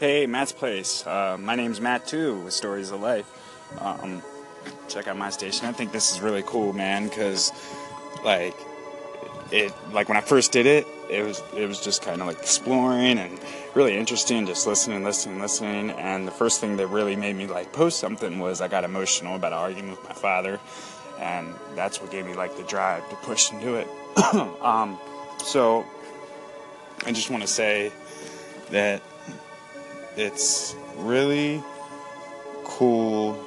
Hey, Matt's Place. Uh, my name's Matt too, with Stories of Life. Um, check out my station. I think this is really cool, man, because like it, like when I first did it, it was it was just kind of like exploring and really interesting, just listening, listening, listening. And the first thing that really made me like post something was I got emotional about arguing with my father, and that's what gave me like the drive to push and do it. um, so I just want to say that it's really cool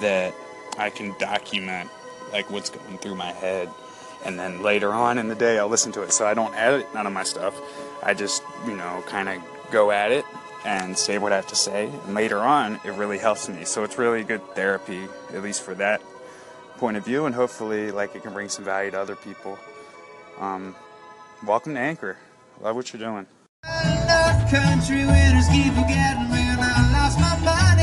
that I can document like what's going through my head and then later on in the day I'll listen to it. So I don't edit none of my stuff. I just, you know, kind of go at it and say what I have to say. And later on, it really helps me. So it's really good therapy, at least for that point of view, and hopefully, like, it can bring some value to other people. Um, welcome to Anchor. Love what you're doing. Country winners keep forgetting and I lost my money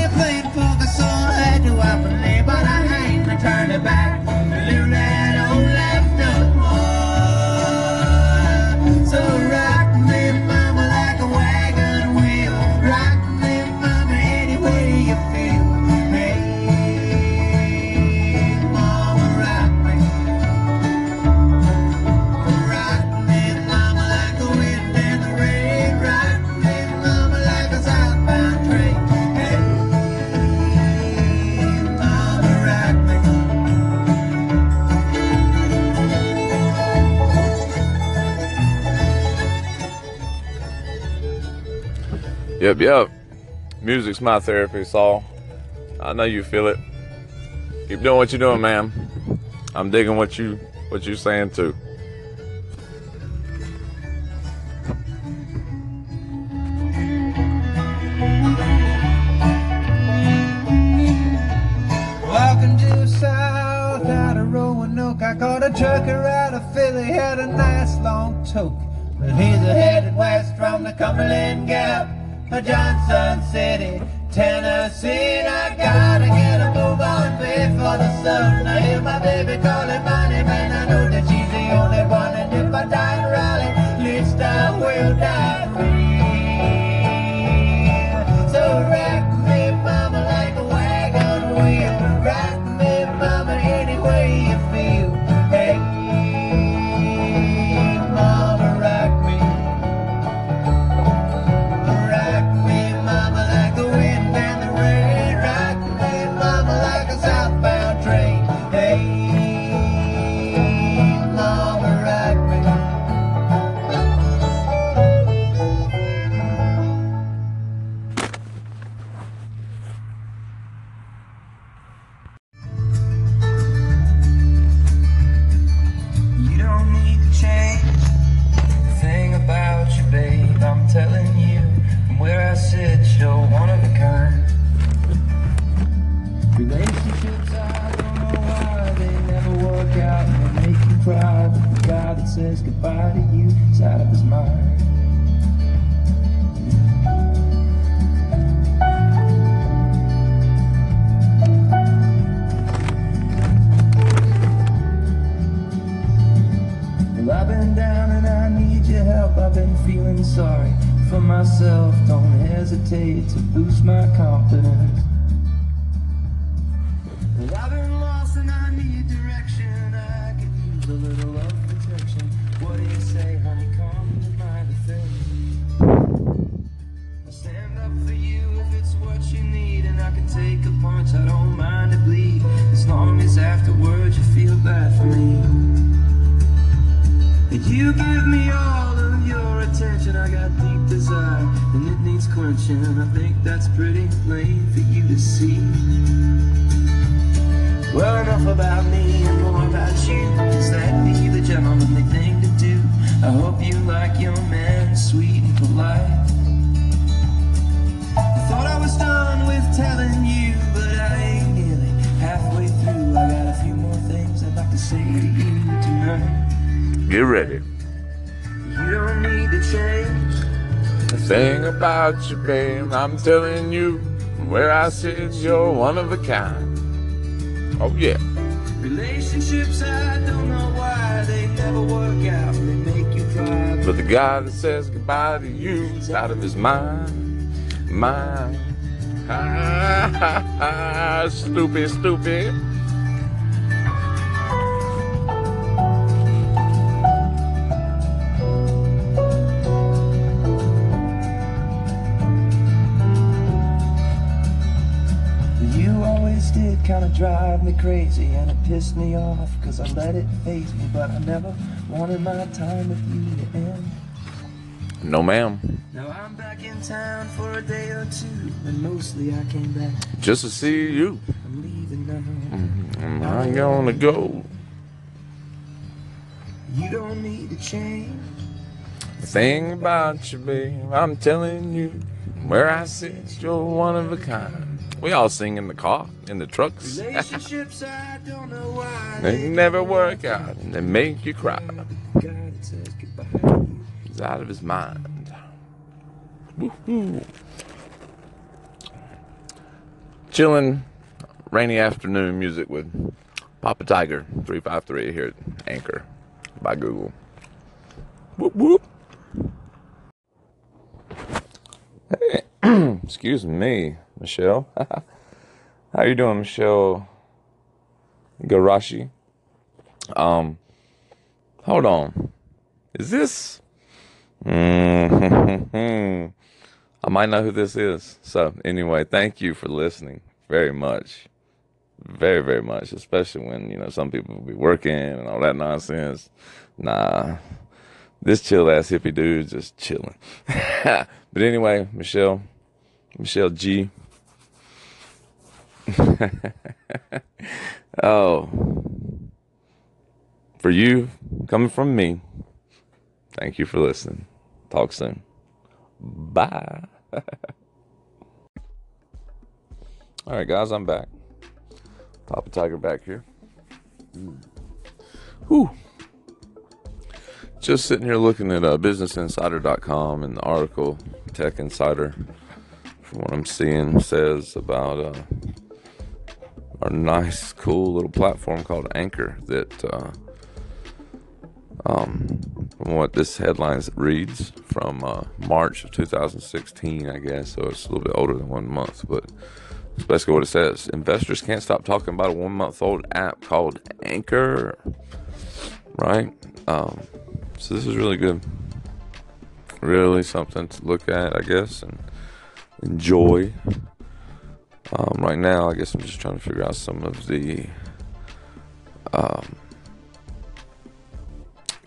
Yep, yep. Music's my therapy, Saul. I know you feel it. Keep doing what you're doing, man. I'm digging what you what you're saying too. Walking due south out of Roanoke, I caught a trucker out of Philly, had a nice long toke. But he's headed west from the Cumberland Gap Johnson City, Tennessee. I gotta get a move on before the sun. I hear my baby calling my name, and I know that she's the only one. And if I die in Raleigh, at least I will die free. Telling you, where I sit, you're one of a kind. Oh yeah. Relationships, I don't know why they never work out. They make you cry. But the guy that says goodbye to you is out of his mind. mind. Ha ha ha, stupid, stupid. Kinda drive me crazy and it pissed me off cause I let it faze me but I never wanted my time with you to end No, ma'am. Now I'm back in town for a day or two and mostly I came back Just to see you. I'm leaving now mm-hmm. I'm gonna go. You don't need to change The thing about you, babe, I'm telling you, where I sit, you're one of a kind. We all sing in the car, in the trucks. Relationships I don't know why they never work out, and they make you cry. God says goodbye He's out of his mind. Woo-hoo. Chilling, rainy afternoon music with Papa Tiger 353 here at Anchor by Google. Whoop whoop. Hey, excuse me, Michelle. How you doing, Michelle Garashi? Um, hold on. Is this? hmm I might know who this is. So anyway, thank you for listening very much, very very much. Especially when you know some people be working and all that nonsense. Nah, this chill ass hippie dude just chilling. but anyway, Michelle, Michelle G. oh, for you coming from me. Thank you for listening. Talk soon. Bye. All right, guys, I'm back. Papa Tiger back here. Mm. Whew. Just sitting here looking at uh, BusinessInsider.com and the article Tech Insider, from what I'm seeing, says about uh, our nice, cool little platform called Anchor that. Uh, um, from what this headline reads from uh, March of 2016, I guess. So it's a little bit older than one month, but it's basically what it says. Investors can't stop talking about a one month old app called Anchor, right? Um, so this is really good. Really something to look at, I guess, and enjoy. Um, right now, I guess I'm just trying to figure out some of the. Um,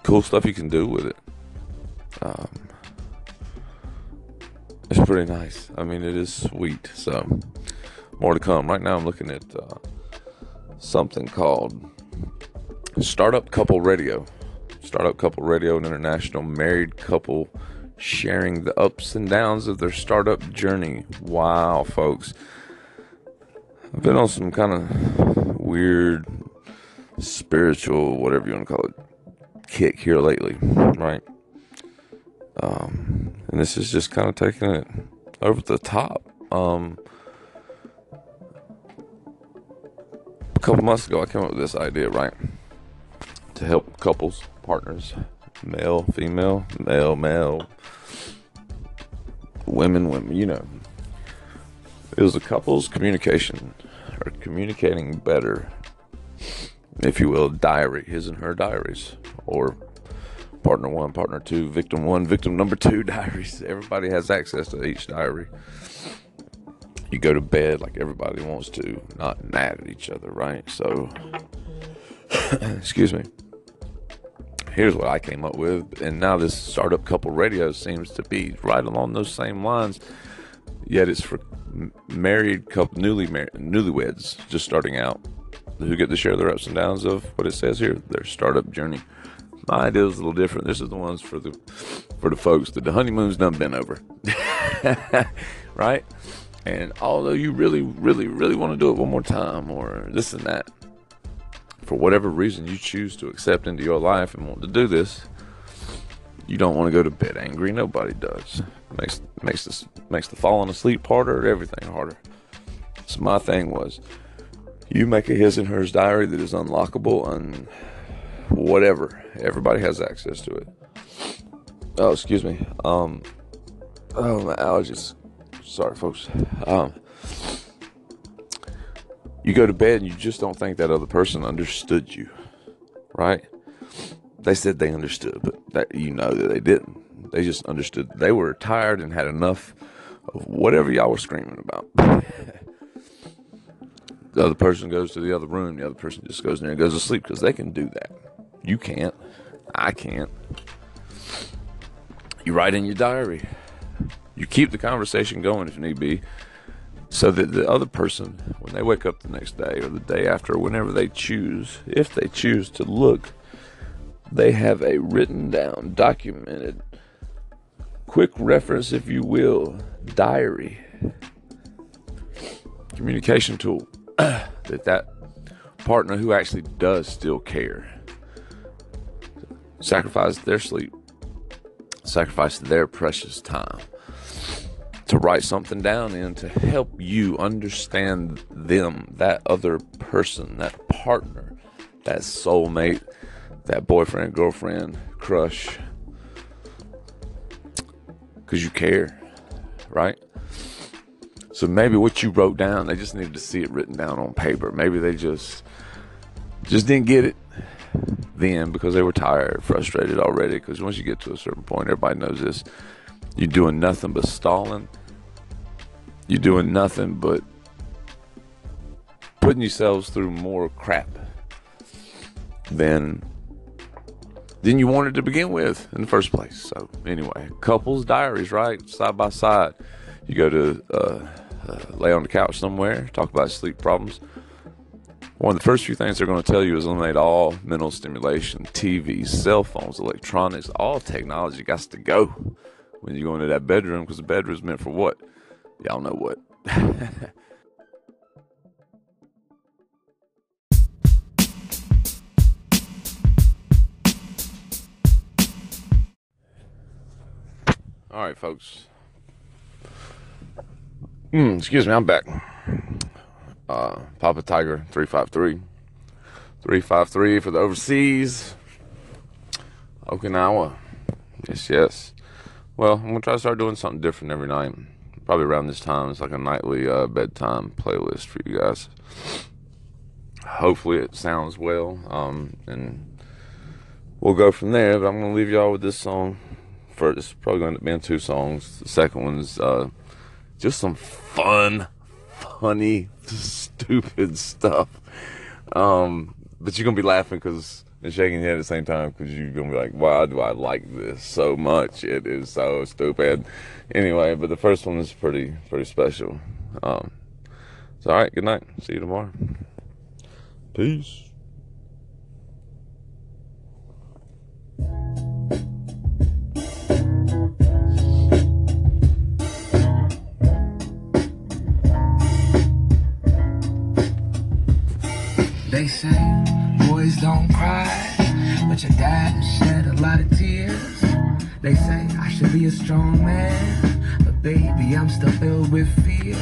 cool stuff you can do with it. Um, it's pretty nice. I mean, it is sweet. So, more to come. Right now, I'm looking at uh, something called Startup Couple Radio. Startup Couple Radio, an international married couple sharing the ups and downs of their startup journey. Wow, folks. I've been on some kind of weird spiritual, whatever you want to call it, kick here lately, right? Um, and this is just kind of taking it over the top. Um, a couple months ago, I came up with this idea, right? To help couples, partners, male, female, male, male, women, women, you know. Was a couple's communication or communicating better, if you will, diary, his and her diaries, or partner one, partner two, victim one, victim number two diaries. Everybody has access to each diary. You go to bed like everybody wants to, not mad at each other, right? So, excuse me. Here's what I came up with, and now this startup couple radio seems to be right along those same lines. Yet it's for married couple, newly married, newlyweds, just starting out, who get to share their ups and downs of what it says here, their startup journey. My idea is a little different. This is the ones for the for the folks that the honeymoon's done been over, right? And although you really, really, really want to do it one more time, or this and that, for whatever reason you choose to accept into your life and want to do this, you don't want to go to bed angry. Nobody does. Makes makes this makes the falling asleep harder. Everything harder. So my thing was, you make a his and hers diary that is unlockable and whatever. Everybody has access to it. Oh, excuse me. Um, oh my allergies Sorry, folks. Um, you go to bed and you just don't think that other person understood you, right? They said they understood, but that you know that they didn't. They just understood they were tired and had enough of whatever y'all were screaming about. the other person goes to the other room. The other person just goes in there and goes to sleep because they can do that. You can't. I can't. You write in your diary. You keep the conversation going if need be, so that the other person, when they wake up the next day or the day after, whenever they choose, if they choose to look, they have a written down, documented, quick reference, if you will, diary, communication tool. That that partner who actually does still care. Sacrifice their sleep. Sacrifice their precious time. To write something down and to help you understand them, that other person, that partner, that soulmate, that boyfriend, girlfriend, crush. Because you care, right? So maybe what you wrote down, they just needed to see it written down on paper. Maybe they just just didn't get it then because they were tired, frustrated already. Because once you get to a certain point, everybody knows this. You're doing nothing but stalling. You're doing nothing but putting yourselves through more crap than than you wanted to begin with in the first place. So anyway, couples diaries, right, side by side. You go to uh, uh, lay on the couch somewhere, talk about sleep problems one of the first few things they're going to tell you is eliminate all mental stimulation, TV, cell phones, electronics, all technology got to go when you go into that bedroom because the bedroom's meant for what? Y'all know what. all right, folks. Mm, excuse me, I'm back uh, Papa Tiger 353. 353 for the overseas. Okinawa. Yes, yes. Well, I'm going to try to start doing something different every night. Probably around this time. It's like a nightly uh, bedtime playlist for you guys. Hopefully, it sounds well. Um, and we'll go from there. But I'm going to leave y'all with this song. First, it's probably going to be in two songs. The second one's uh, just some fun funny, stupid stuff. Um, but you're gonna be laughing because and shaking your head at the same time because you're gonna be like, "Why do I like this so much? It is so stupid." Anyway, but the first one is pretty pretty special. Um, so all right, good night. See you tomorrow. Peace. They say boys don't cry, but your dad shed a lot of tears. They say I should be a strong man, but baby, I'm still filled with fear.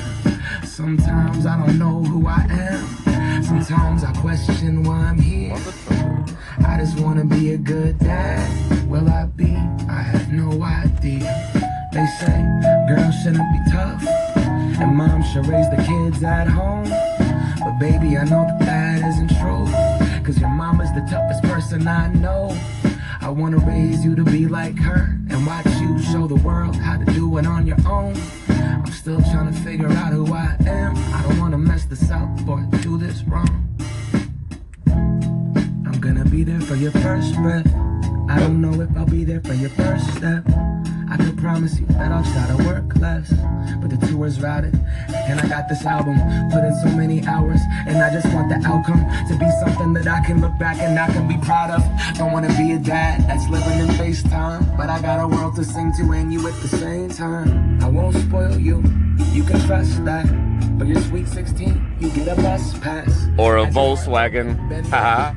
Sometimes I don't know who I am. Sometimes I question why I'm here. I just wanna be a good dad. Will I be? I have no idea. They say girls shouldn't be tough, and mom should raise the kids at home. Baby, I know that that isn't true. Cause your mama's the toughest person I know. I wanna raise you to be like her and watch you show the world how to do it on your own. I'm still trying to figure out who I am. I don't wanna mess this up or do this wrong. I'm gonna be there for your first breath. I don't know if I'll be there for your first step. I could promise you that I'll try to work less. But the tour's routed, and I got this album. Put in so many hours, and I just want the outcome to be something that I can look back and I can be proud of. Don't wanna be a dad that's living in FaceTime. But I got a world to sing to and you at the same time. I won't spoil you, you can trust that. But you're sweet 16, you get a bus pass. Or a Volkswagen. Haha.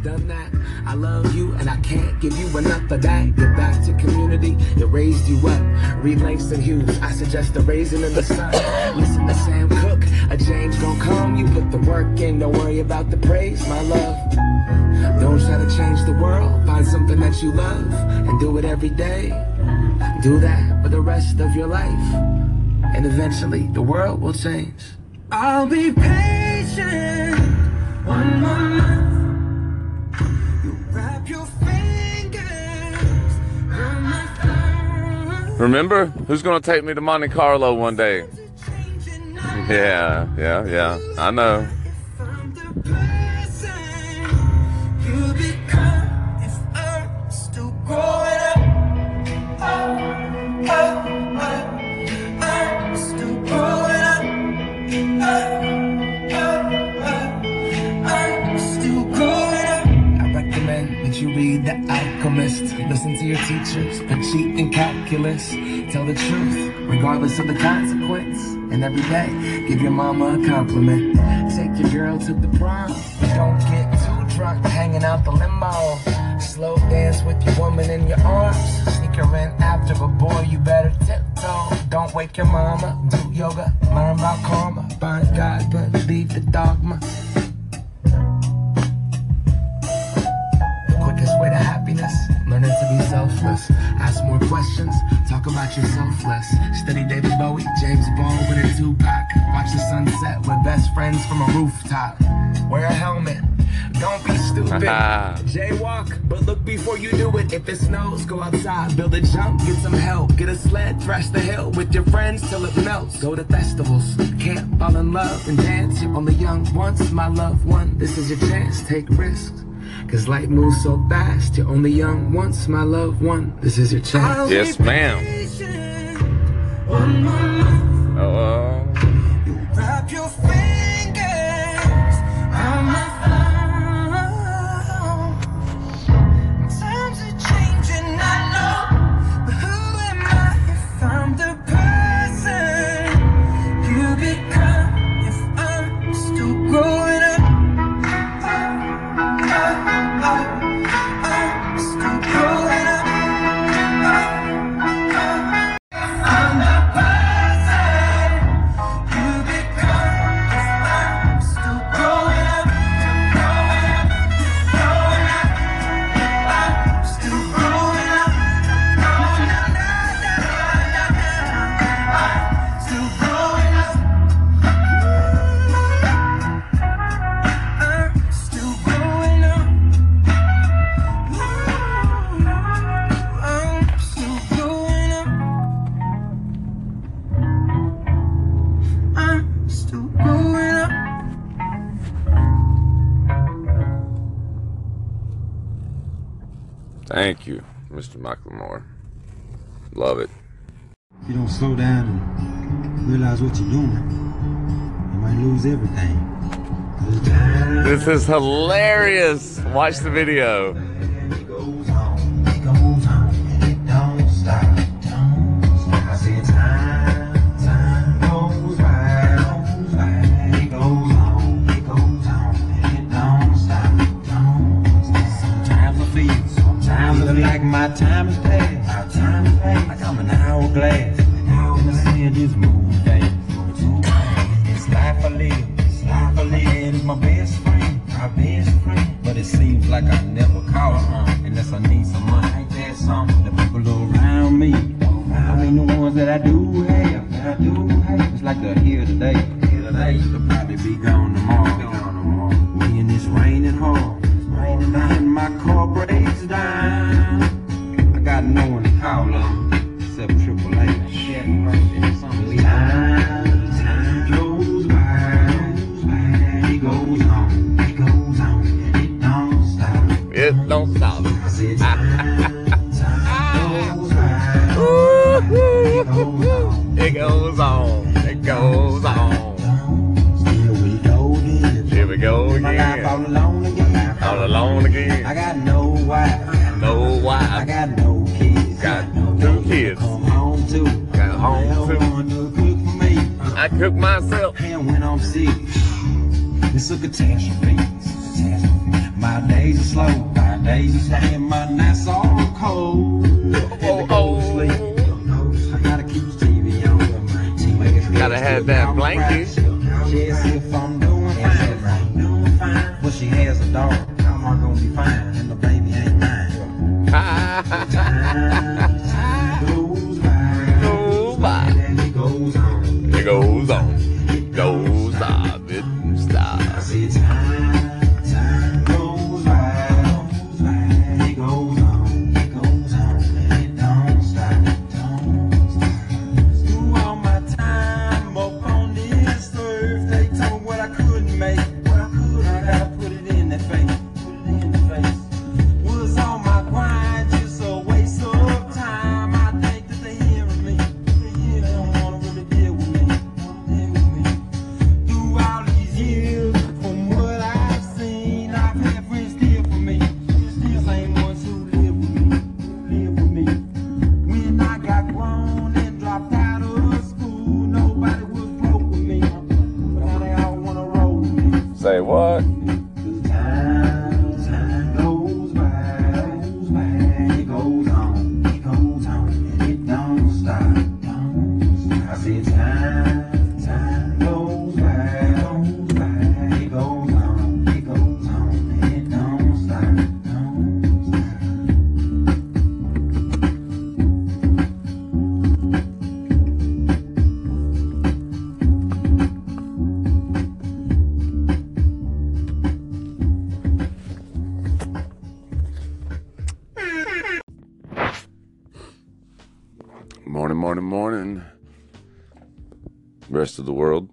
I love you and I can't give you enough of that. Get back to community, it raised you up. Read Langston Hughes, I suggest a raisin in the sun. Listen to Sam Cooke, a change gon' come. You put the work in, don't worry about the praise, my love. Don't try to change the world, find something that you love and do it every day. Do that for the rest of your life. and eventually the world will change. I'll be patient Remember? Who's gonna take me to Monte Carlo one day? Yeah, yeah, yeah. I know. Listen to your teachers, but cheat in calculus. Tell the truth, regardless of the consequence. And every day, give your mama a compliment. Take your girl to the prom. Don't get too drunk hanging out the limo. Slow dance with your woman in your arms. Sneak her in after, but boy, you better tiptoe. Don't wake your mama. Do yoga, learn about karma. Find God, but leave the dogma. Ask more questions. Talk about yourself less. Study David Bowie, James Baldwin, and Tupac. Watch the sunset with best friends from a rooftop. Wear a helmet. Don't be stupid. Jaywalk, but look before you do it. If it snows, go outside, build a jump, get some help. Get a sled, thrash the hill with your friends till it melts. Go to festivals, camp, fall in love, and dance. You're only young once, my loved one. This is your chance, take risks. Cause life moves so fast, you're only young once, my loved one. This is your chance. Yes, ma'am. patient One more month. Oh, Macklemore. Love it. If you don't slow down and realize what you're doing, you might lose everything. This is hilarious. Watch the video. Time is past, my time is past. Like I'm an hourglass, in the of this moon dance. This life I live, this life I live is my best friend, my best friend. But it seems like I never call her unless I need some money. Ain't that something? The people around me, I mean the ones that I do have, that I do have. It's like they're here today, here today. They'll probably be gone tomorrow. Gone tomorrow. Me and it's raining hard, it's raining hard. And my car breaks down. I cook myself. And when I'm sick, it's a catastrophe. My days are slow, my days are slow, and my nights are cold. Oh, oh. I gotta keep the TV on. Gotta have that blanket. Yes, if I'm doing fine. But she has a dog, Rest of the world.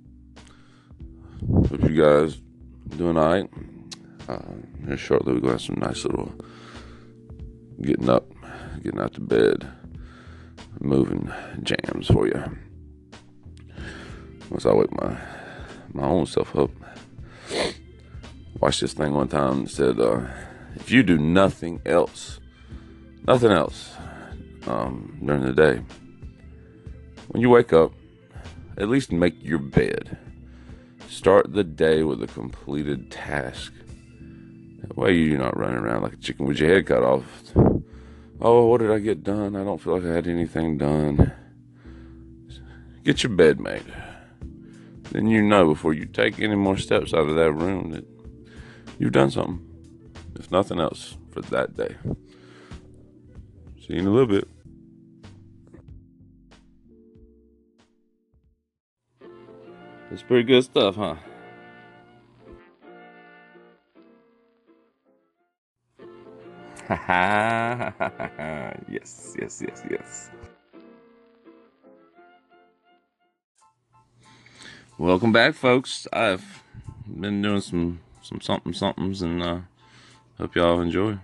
Hope you guys doing all right. Uh, here shortly, we're going to have some nice little getting up, getting out to bed, moving jams for you. Once I wake my my own self up. Watched this thing one time that said, uh, if you do nothing else, nothing else um, during the day, when you wake up, at least make your bed. Start the day with a completed task. That way you're not running around like a chicken with your head cut off. Oh, what did I get done? I don't feel like I had anything done. Get your bed made. Then you know before you take any more steps out of that room that you've done something. If nothing else, for that day. See you in a little bit. That's pretty good stuff, huh? yes, yes, yes, yes. Welcome back, folks. I've been doing some some something somethings, and uh, hope y'all enjoy.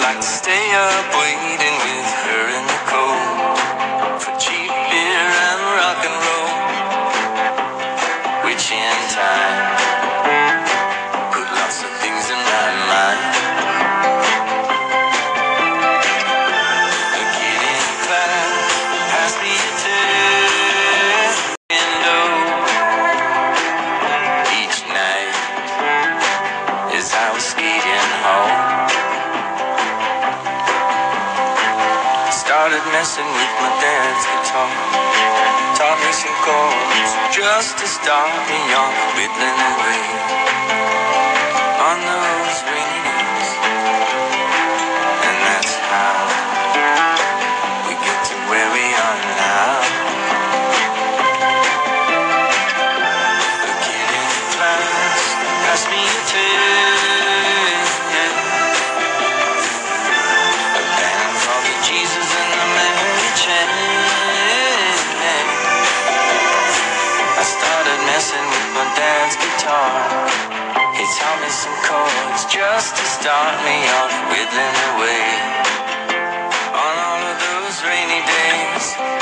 like to stay up. just to start me off just to start me off whittling away on all of those rainy days.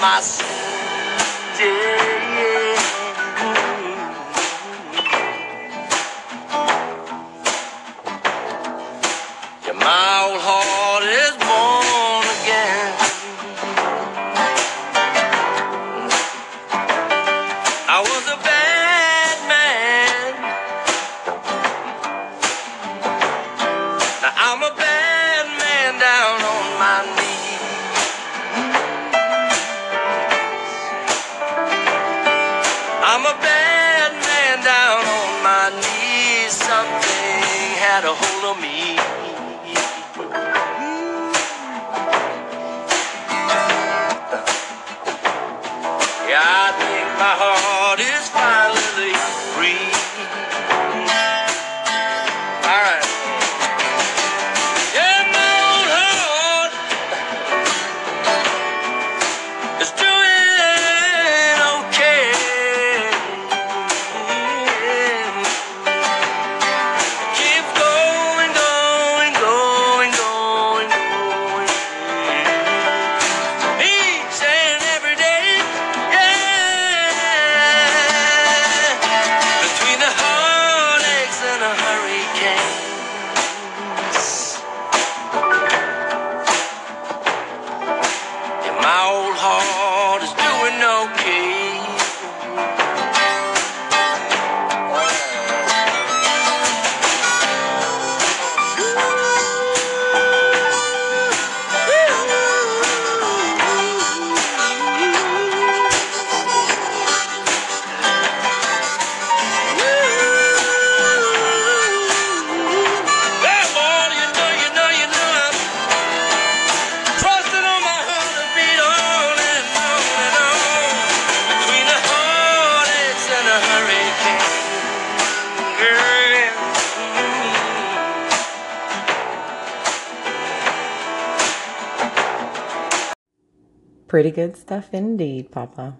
Mass. Pretty good stuff indeed, Papa.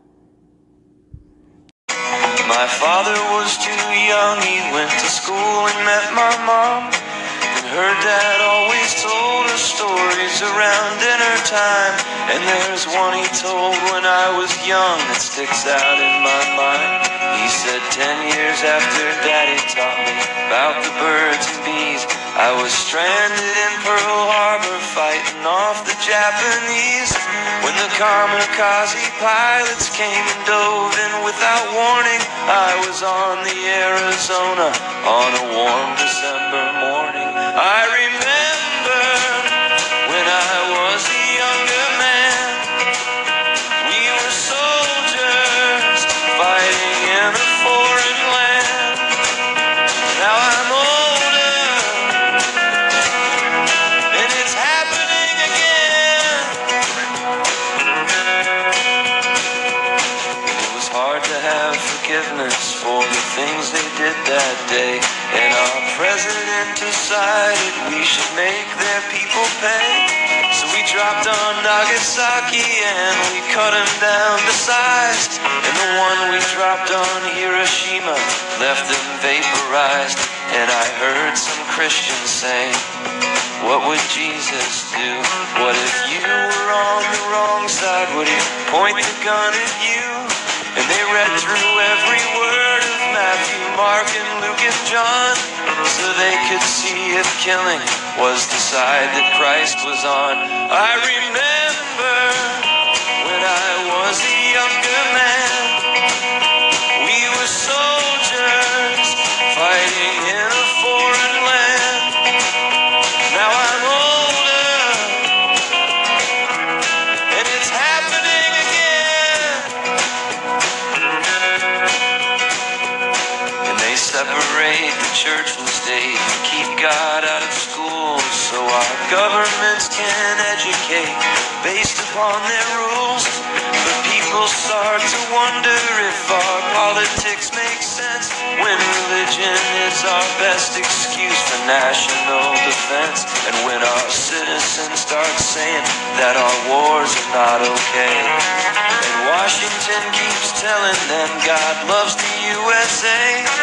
My father was too young, he went to school and met my mom. And her dad always told her stories around dinner time. And there's one he told when I was young that sticks out in my mind. He said, ten years after daddy taught me about the birds and bees, I was stranded in Pearl Harbor fighting off the Japanese. When the kamikaze pilots came and dove in without warning, I was on the Arizona on a warm December morning. And we cut him down to size. And the one we dropped on Hiroshima left them vaporized. And I heard some Christians say, What would Jesus do? What if you were on the wrong side? Would he point the gun at you? And they read through every word of Matthew, Mark, and Luke, and John so they could see if killing was the side that Christ was on. I remember separate the church from the state keep God out of schools so our governments can educate based upon their rules. But people start to wonder if our politics make sense when religion is our best excuse for national defense. And when our citizens start saying that our wars are not okay. And Washington keeps telling them God loves the USA.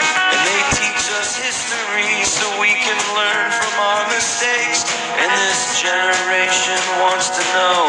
Wants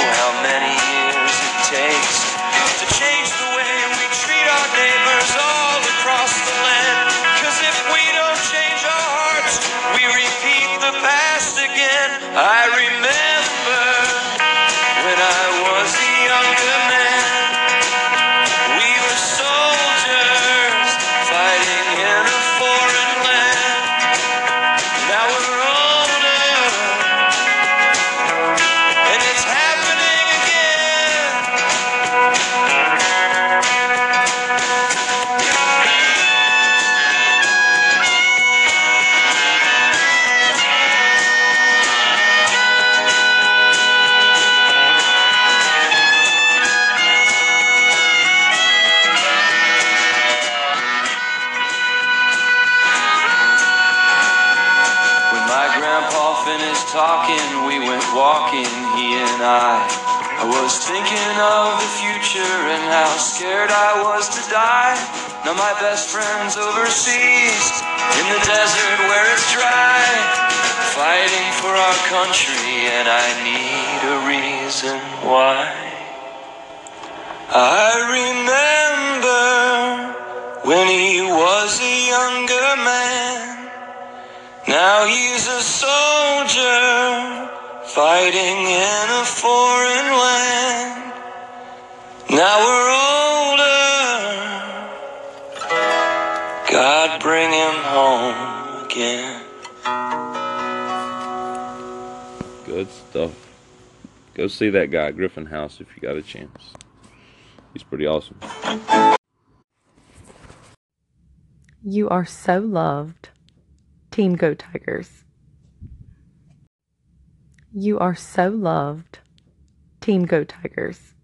best friend's overseas, in the desert where it's dry. Fighting for our country, and I need a reason why. I remember when he was a younger man. Now he's a soldier fighting in a foreign land. Now we're older. Go see that guy, Griffin House, if you got a chance. He's pretty awesome. You are so loved. Team Go Tigers. You are so loved. Team Go Tigers.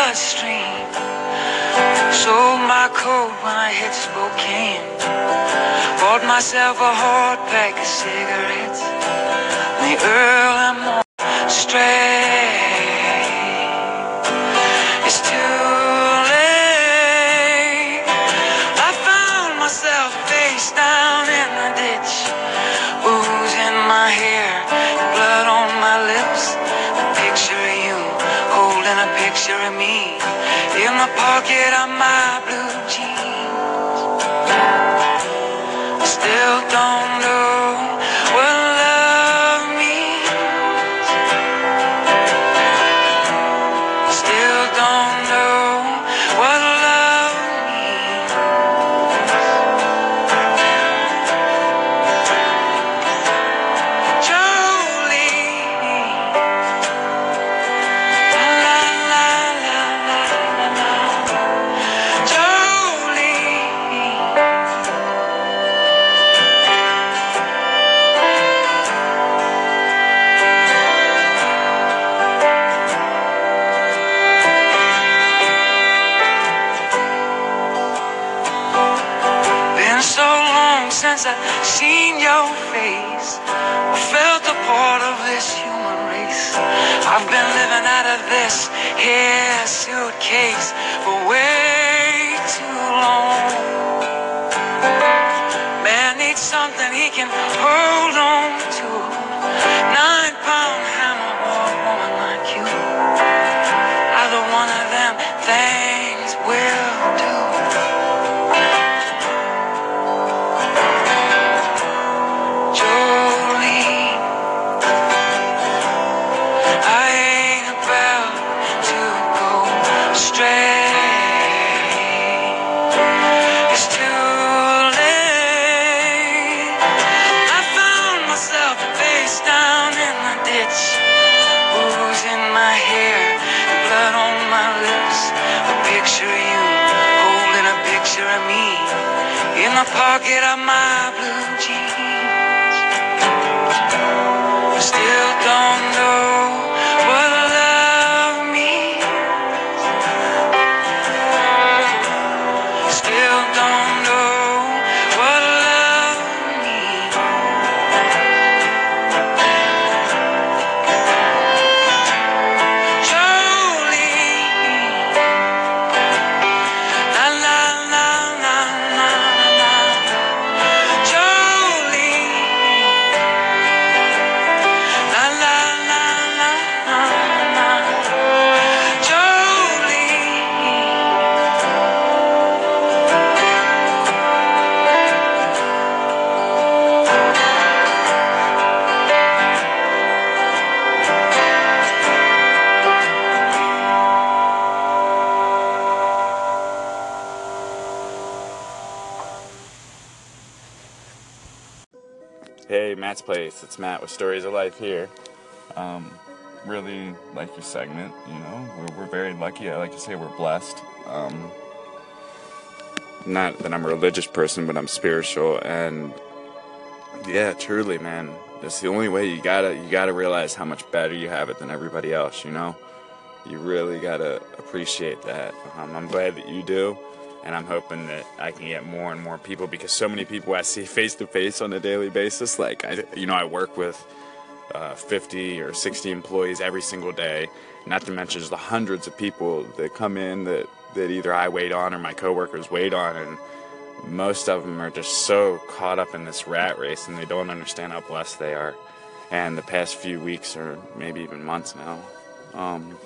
Bloodstream. Sold my coat when I hit Spokane. Bought myself a hard pack of cigarettes. The early morning straight. The pocket of my Still don't know Place. It's Matt with Stories of Life here. Um, really like your segment. You know, we're, we're very lucky. I like to say we're blessed. Um, not that I'm a religious person, but I'm spiritual, and yeah, truly, man. That's the only way you gotta you gotta realize how much better you have it than everybody else. You know, you really gotta appreciate that. Um, I'm glad that you do, and I'm hoping that I can get more and more people because so many people I see face to face on a daily basis. Like I, you know, I work with uh, 50 or 60 employees every single day. Not to mention the hundreds of people that come in that that either I wait on or my coworkers wait on, and most of them are just so caught up in this rat race and they don't understand how blessed they are. And the past few weeks or maybe even months now, Um,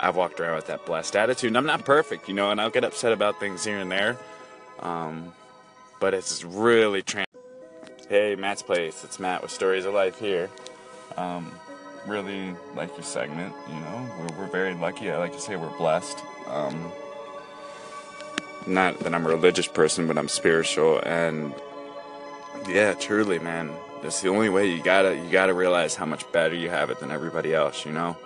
I've walked around with that blessed attitude, and I'm not perfect, you know, and I'll get upset about things here and there. Um, but it's really trans. Hey, Matt's Place. It's Matt with Stories of Life here. Um, really like your segment, you know. We're, we're very lucky. I like to say we're blessed. Um, not that I'm a religious person, but I'm spiritual, and yeah, truly, man. That's the only way you gotta you gotta realize how much better you have it than everybody else. You know,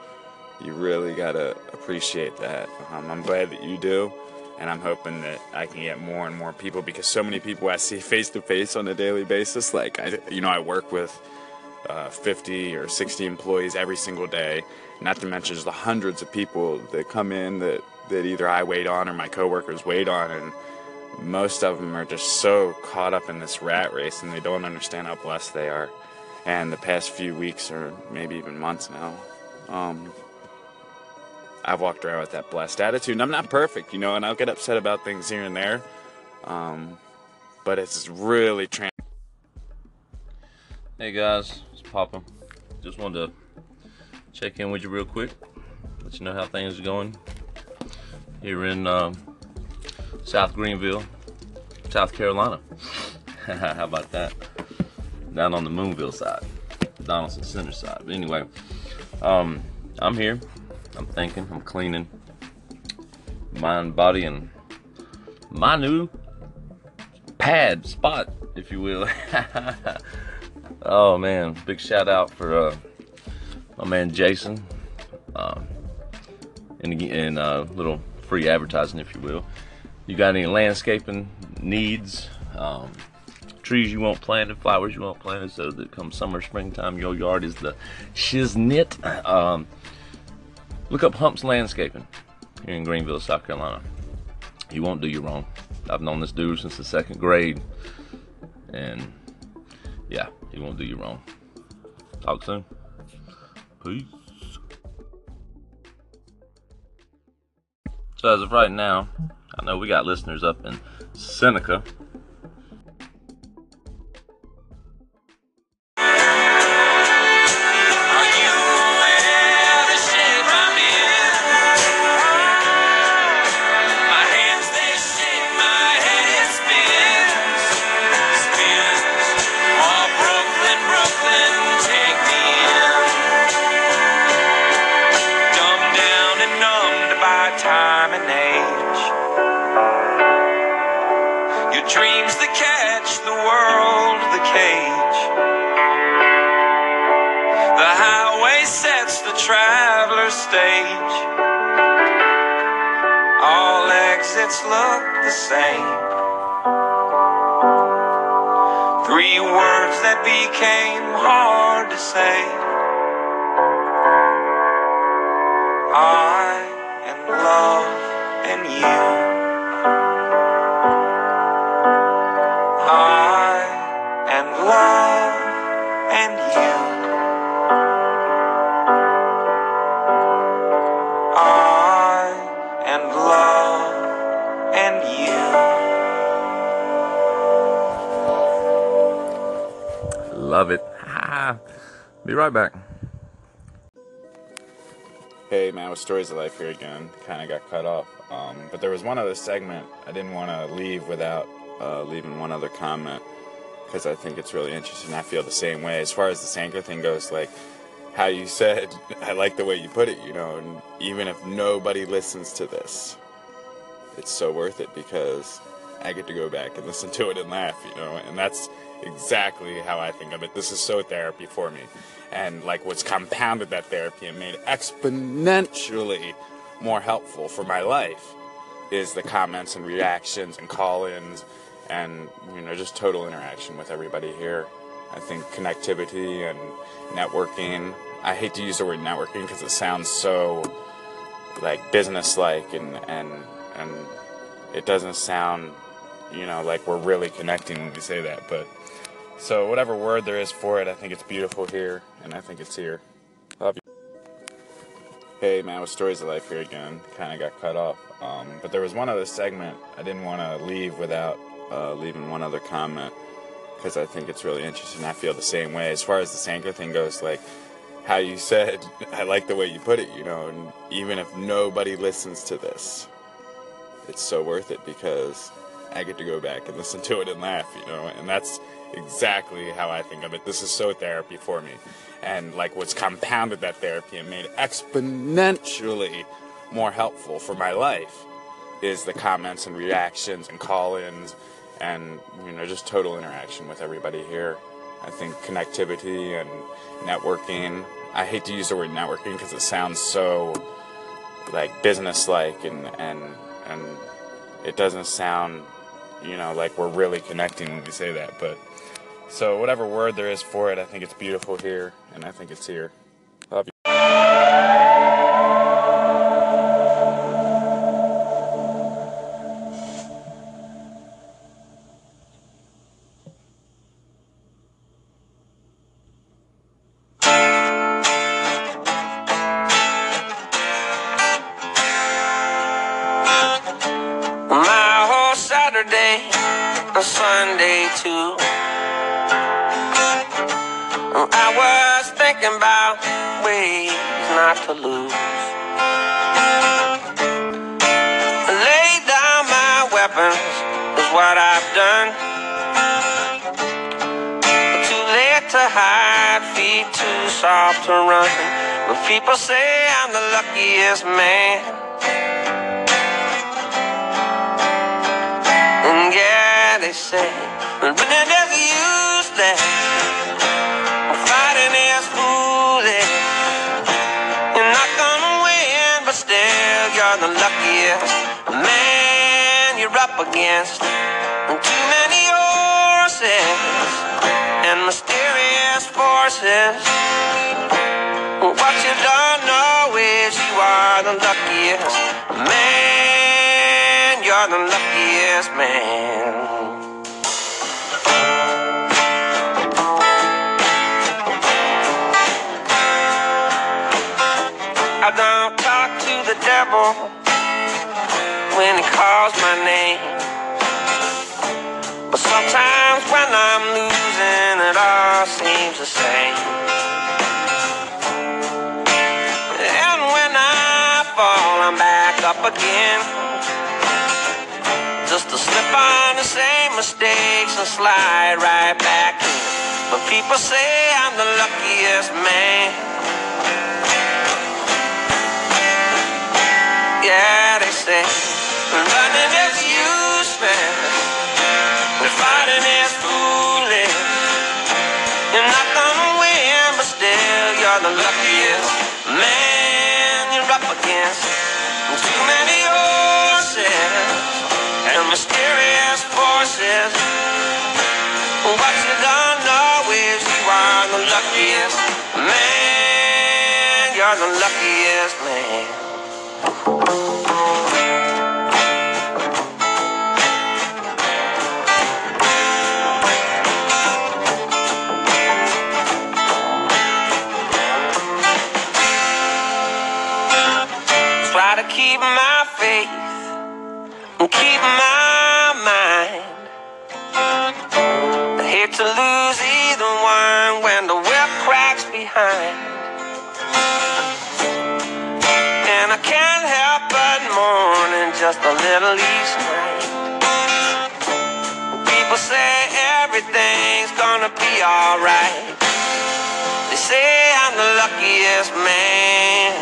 you really gotta appreciate that. Um, I'm glad that you do, and I'm hoping that I can get more and more people because so many people I see face to face on a daily basis. Like I, you know, I work with uh, 50 or 60 employees every single day. Not to mention the hundreds of people that come in that that either I wait on or my coworkers wait on, and most of them are just so caught up in this rat race and they don't understand how blessed they are. And the past few weeks or maybe even months now, um, I've walked around with that blessed attitude. And I'm not perfect, you know, and I'll get upset about things here and there. Um, but it's really trans. Hey guys, it's Papa. Just wanted to check in with you real quick, let you know how things are going here in um, South Greenville, South Carolina. how about that? Down on the Moonville side, Donaldson Center side. But anyway, um, I'm here. I'm thinking. I'm cleaning mind, body, and my new pad spot, if you will. oh man, big shout out for uh, my man Jason. Um, and and uh, little free advertising, if you will. You got any landscaping needs? Um, trees you want planted, flowers you want planted, so that come summer, springtime, your yard is the shiznit. Um, look up Humps Landscaping here in Greenville, South Carolina. He won't do you wrong. I've known this dude since the second grade, and yeah, he won't do you wrong. Talk soon. Peace. So as of right now, I know we got listeners up in Seneca. Became hard to say. I and love and you. Be right back. Hey man, with Stories of Life here again. Kind of got cut off. Um, but there was one other segment I didn't want to leave without uh, leaving one other comment because I think it's really interesting. I feel the same way. As far as the anchor thing goes, like how you said, I like the way you put it, you know, and even if nobody listens to this, it's so worth it because I get to go back and listen to it and laugh, you know, and that's exactly how I think of it. This is so therapy for me. And like what's compounded that therapy and made exponentially more helpful for my life is the comments and reactions and call-ins and you know just total interaction with everybody here. I think connectivity and networking. I hate to use the word networking because it sounds so like business-like and and and it doesn't sound you know like we're really connecting when we say that. But so whatever word there is for it, I think it's beautiful here, and I think it's here. Love you. Hey man, with Stories of Life here again. Kind of got cut off, um, but there was one other segment I didn't want to leave without uh, leaving one other comment because I think it's really interesting. I feel the same way. As far as the anchor thing goes, like how you said, I like the way you put it, you know, and even if nobody listens to this, it's so worth it because I get to go back and listen to it and laugh, you know, and that's exactly how I think of it. This is so therapy for me. And like what's compounded that therapy and made exponentially more helpful for my life is the comments and reactions and call-ins and you know just total interaction with everybody here. I think connectivity and networking. I hate to use the word networking because it sounds so like business-like and and and it doesn't sound you know like we're really connecting when we say that. But so whatever word there is for it, I think it's beautiful here, and I think it's here. People say I'm the luckiest man. And yeah, they say, but it useless. Fighting is foolish. You're not gonna win, but still you're the luckiest man you're up against. You're the luckiest man. I don't talk to the devil mistakes and slide right back in. But people say I'm the luckiest man. Yeah, they say running man. Luckiest man.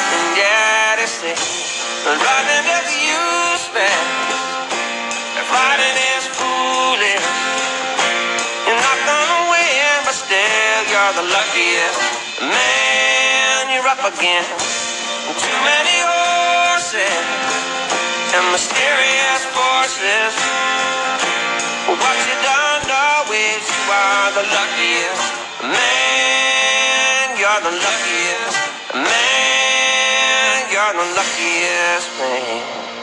And yeah, they say running is useless, and fighting is foolish. You're not gonna win, but still you're the luckiest man you're up against. Too many the luckiest man. You're the luckiest man. You're the luckiest man.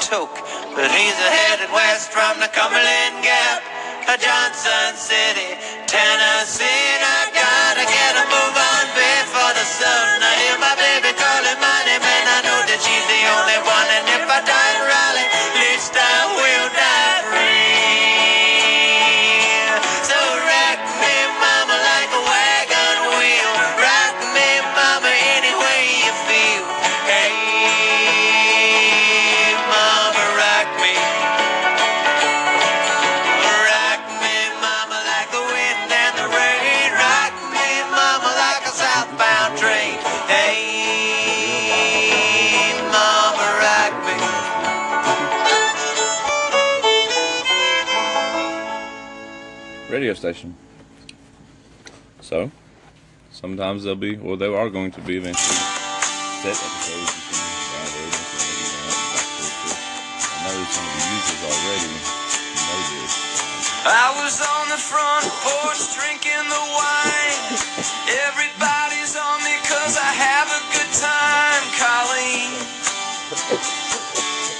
Toke, but he's headed west from the Cumberland Gap to Johnson City, Tennessee. sometimes they'll be, or they are going to be eventually set episodes you can download maybe I know some of the users already know this. I was on the front porch drinking the wine. Everybody's on me cause I have a good time, Colleen.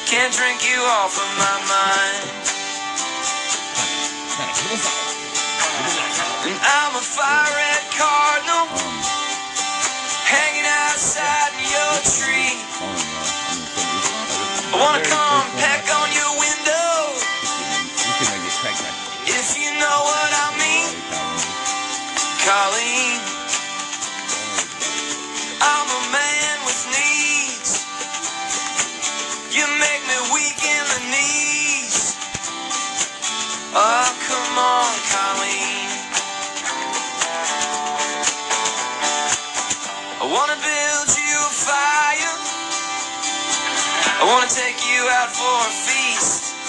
Can't drink you off of my mind. And I'm a fire red cardinal hanging outside your tree. I wanna come I wanna take you out for a feast.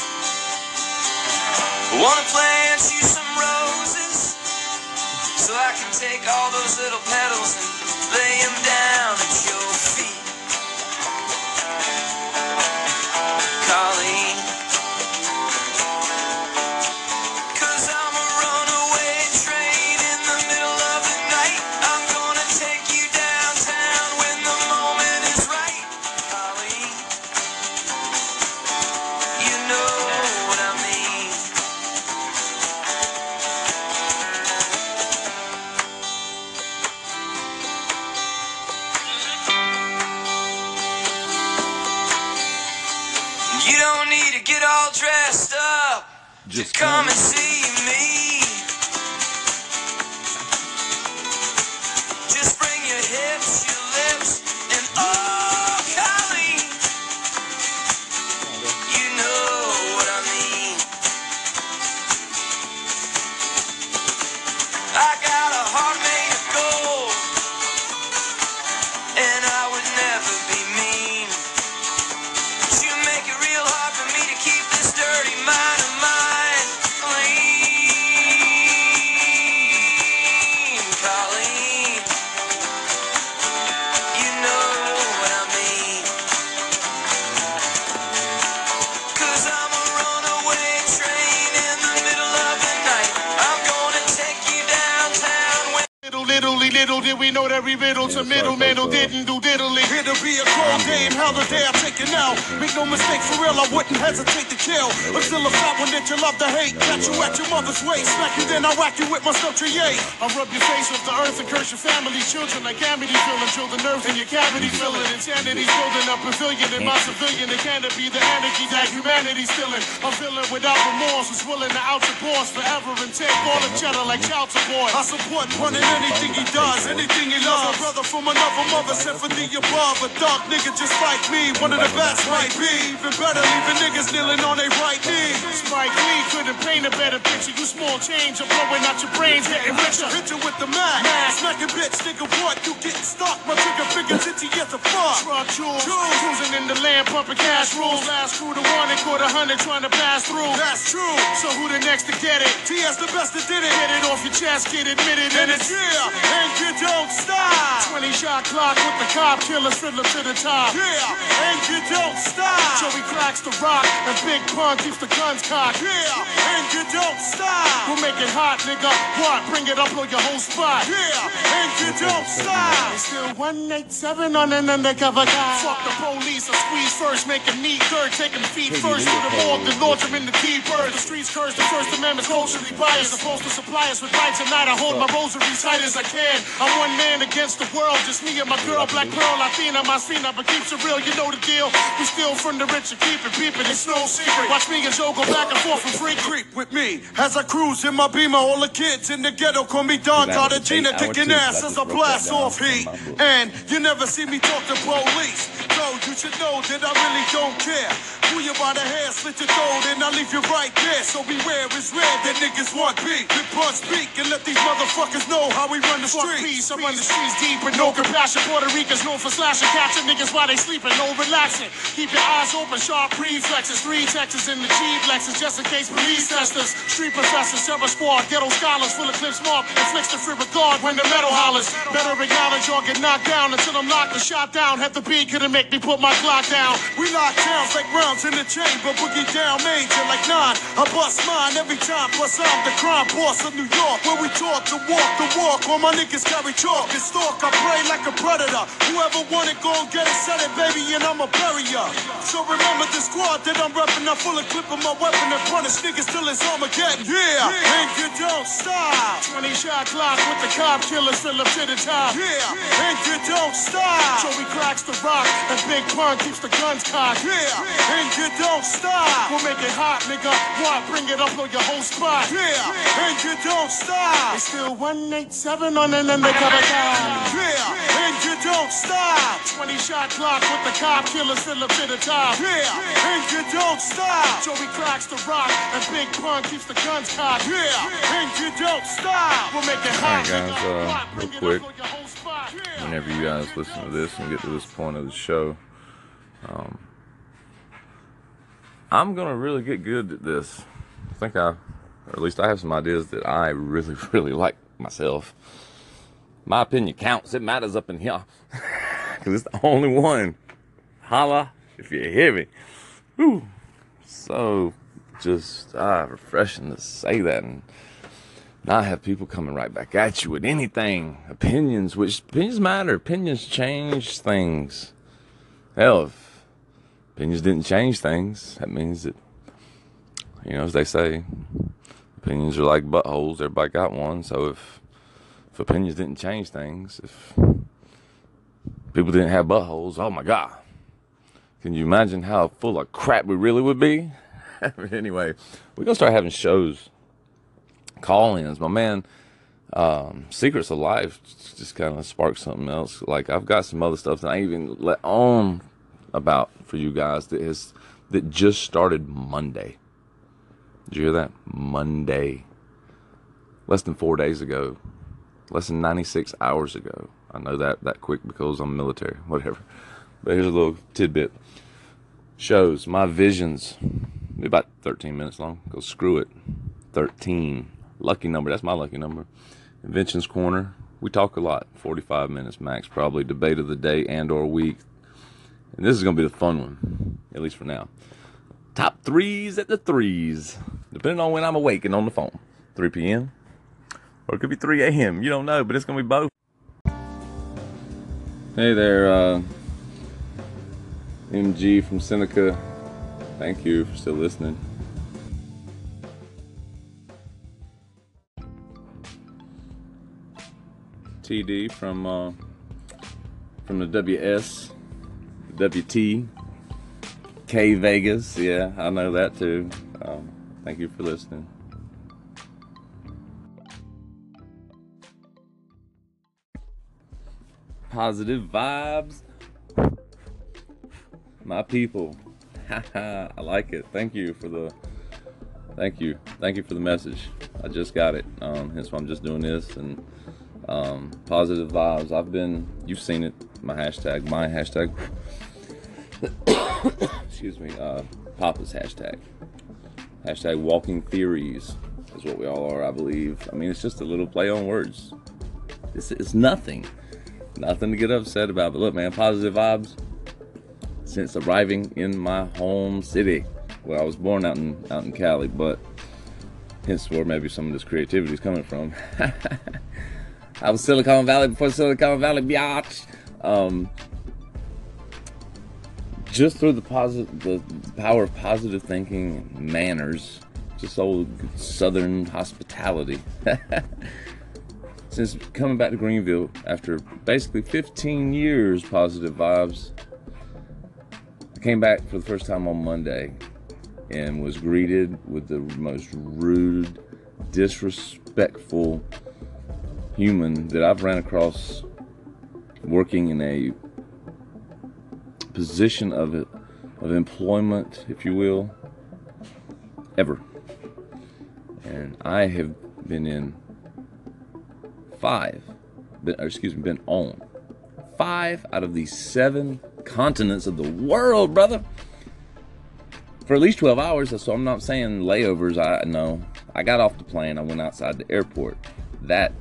I wanna plant you some roses so I can take all those little petals and lay them down at your just come and see. Riddle to middleman who didn't do diddly. Here to be a cold game, how the day I take. Make no mistake, for real, I wouldn't hesitate to kill. Until a fat one that you love to hate. Catch you at your mother's waist, smack you, then I whack you with my create. I rub your face off the earth and curse your family, children like amity fill until the nerve in your cavity fill it. Insanity's building a pavilion in my civilian. It can't be the anarchy that humanity's feeling. I'm feeling without remorse, was willing to out your boss forever and take all the cheddar like child support. I support running anything he does, anything he loves. A brother from another mother the above. A dark nigga just like me, one of the best might be. Even better, leaving niggas kneeling on their right knee. Spike Lee couldn't paint a better picture. You small change, I'm blowing out your brains, getting richer. Hit you with the mag, smack bitch, nigga. What? You getting stuck? My trigger fingers itchy as a fuck. Truck jewels, cruising in the land, pumping cash rules. Last crew to one and a hundred trying to pass through. That's true. So who the next to get it? TS the best that did it. Get it off your chest, get admitted, and it's yeah. And you don't stop. 20 shot Glock with the cop killers fiddler to the top. Yeah. And you don't stop. Joey cracks the rock, and Big Pun keeps the guns cocked. Yeah. And you don't stop. We'll make it hot, nigga. What? Bring it up on your whole spot. Yeah. And you don't stop. It's still 187 on an undercover guy. Fuck the police. I squeeze first, make him neat dirt, take him feet first to the morgue, then launch him in the T-bird. The streets curse, the First Amendment's culturally biased. Supposed to supply us with rights, and night I hold my rosary tight as I can. I'm one man against the world, just me and my girl, Black Pearl, Latina, my Cena, but keeps it real, you know the deal. We steal from the rich and keep it beeping, it's no secret. Watch me and Joe go back and forth for free. Creep with me as I cruise in my beamer. All the kids in the ghetto call me Don Cartagena, kicking ass as I blast off heat. And you never see me talk to police. So you should know that I really don't care. Pull you by the hair, slit your throat, and I leave you right there. So beware, it's rare that niggas want beat. Big Pun speak and let these motherfuckers know how we run the streets. Peace, I run the streets deep with no compassion. Puerto Ricans known for slashing, catching niggas while they sleeping, no relaxing. Keep your eyes open, sharp reflexes. Three Texas in the G Lexus, just in case police testers. Street professors, terror squad, ghetto scholars, full of clips mark, inflicts the free regard when the metal hollers. Better acknowledge or get knocked down until I'm locked and shot down. Have the beat couldn't make me put my clock down. We lock down like rounds in the chamber, boogie down major like nine. I bust mine every time, plus I'm the crime boss of New York. Where we talk to walk the walk, all my niggas carry chalk and stalk. I pray like a predator. Whoever want it, go and get it, set it, baby, and I'ma bury So remember the squad that I'm repping. I'm full of clip of my weapon and punish niggas till it's Armageddon. Yeah, and you don't stop. 20 shot Glock with the cop killers still up to the top. Yeah, and you don't stop. Joey cracks the rock and Big Pun keeps the guns cocked. Yeah, and you don't stop. We'll make it hot, nigga. What? Bring it up on your whole spot. Yeah, and you don't stop. It's still 187 on an undercover guy. Yeah, you don't stop. 20 shot Glock with the cop killers still up to the top. Yeah, and you don't stop. Joey cracks the rock and Big Pun keeps the guns cocked. Yeah, and you don't stop. We'll make it hot, Alright, guys, uh, real quick. up on your whole spot. Yeah. whenever you guys listen to this and get to this point of the show, um, I'm gonna really get good at this. I think I, or at least I have some ideas that I really, really like myself. My opinion counts. It matters up in here because it's the only one. Holla if you hear me. Whew. So just ah, refreshing to say that and not have people coming right back at you with anything. Opinions, which opinions matter. Opinions change things. Hell, if opinions didn't change things, that means that, you know, as they say, opinions are like buttholes. Everybody got one. So if, opinions didn't change things, if people didn't have buttholes, oh my God. Can you imagine how full of crap we really would be? anyway, we're going to start having shows call-ins. My man, um, Secrets of Life just kind of sparked something else. Like I've got some other stuff that I even let on about for you guys that has that just started Monday. Did you hear that? Monday. Less than four days ago. Less than 96 hours ago. I know that that quick because I'm military, whatever. But here's a little tidbit. Shows my visions. Be about 13 minutes long. Go screw it. 13. Lucky number. That's my lucky number. Inventions Corner. We talk a lot. 45 minutes max, probably. Debate of the day and or week. And this is to be the fun one, at least for now. Top threes at the threes. Depending on when I'm awake and on the phone. 3 p.m. Or it could be 3 a.m. You don't know, but it's going to be both. Hey there, uh, MG from Seneca. Thank you for still listening. TD from uh, from the WS, WT, K Vegas. Yeah, I know that too. Um, thank you for listening. Positive vibes. My people. I like it. Thank you for the thank you. Thank you for the message. I just got it. Um, hence why I'm just doing this and um, positive vibes. I've been you've seen it, my hashtag, my hashtag. Excuse me, uh, Papa's hashtag. Hashtag walking theories is what we all are, I believe. I mean it's just a little play on words. It's, it's nothing. Nothing to get upset about. But look, man, positive vibes since arriving in my home city. Well, I was born out in out in Cali, but hence where maybe some of this creativity is coming from. I was Silicon Valley before Silicon Valley, biatch. Um, just through the positive, the power of positive thinking, manners, just old Southern hospitality. Since coming back to Greenville after basically 15 years, positive vibes. I came back for the first time on Monday and was greeted with the most rude, disrespectful human that I've ran across working in a position of of employment, if you will, ever. And I have been in five, been, excuse me, been on five out of the seven continents of the world, brother. For at least 12 hours, so I'm not saying layovers. I know. I got off the plane. I went outside the airport. That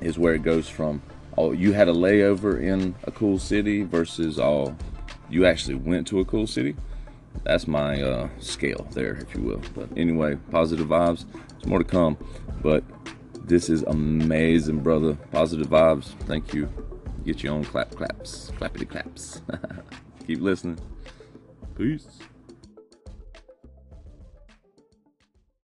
is where it goes from. Oh, you had a layover in a cool city versus oh, you actually went to a cool city. That's my uh, scale there, if you will. But anyway, positive vibes. There's more to come. But this is amazing, brother. Positive vibes. Thank you. Get your own clap claps. Clappity claps. Keep listening. Peace.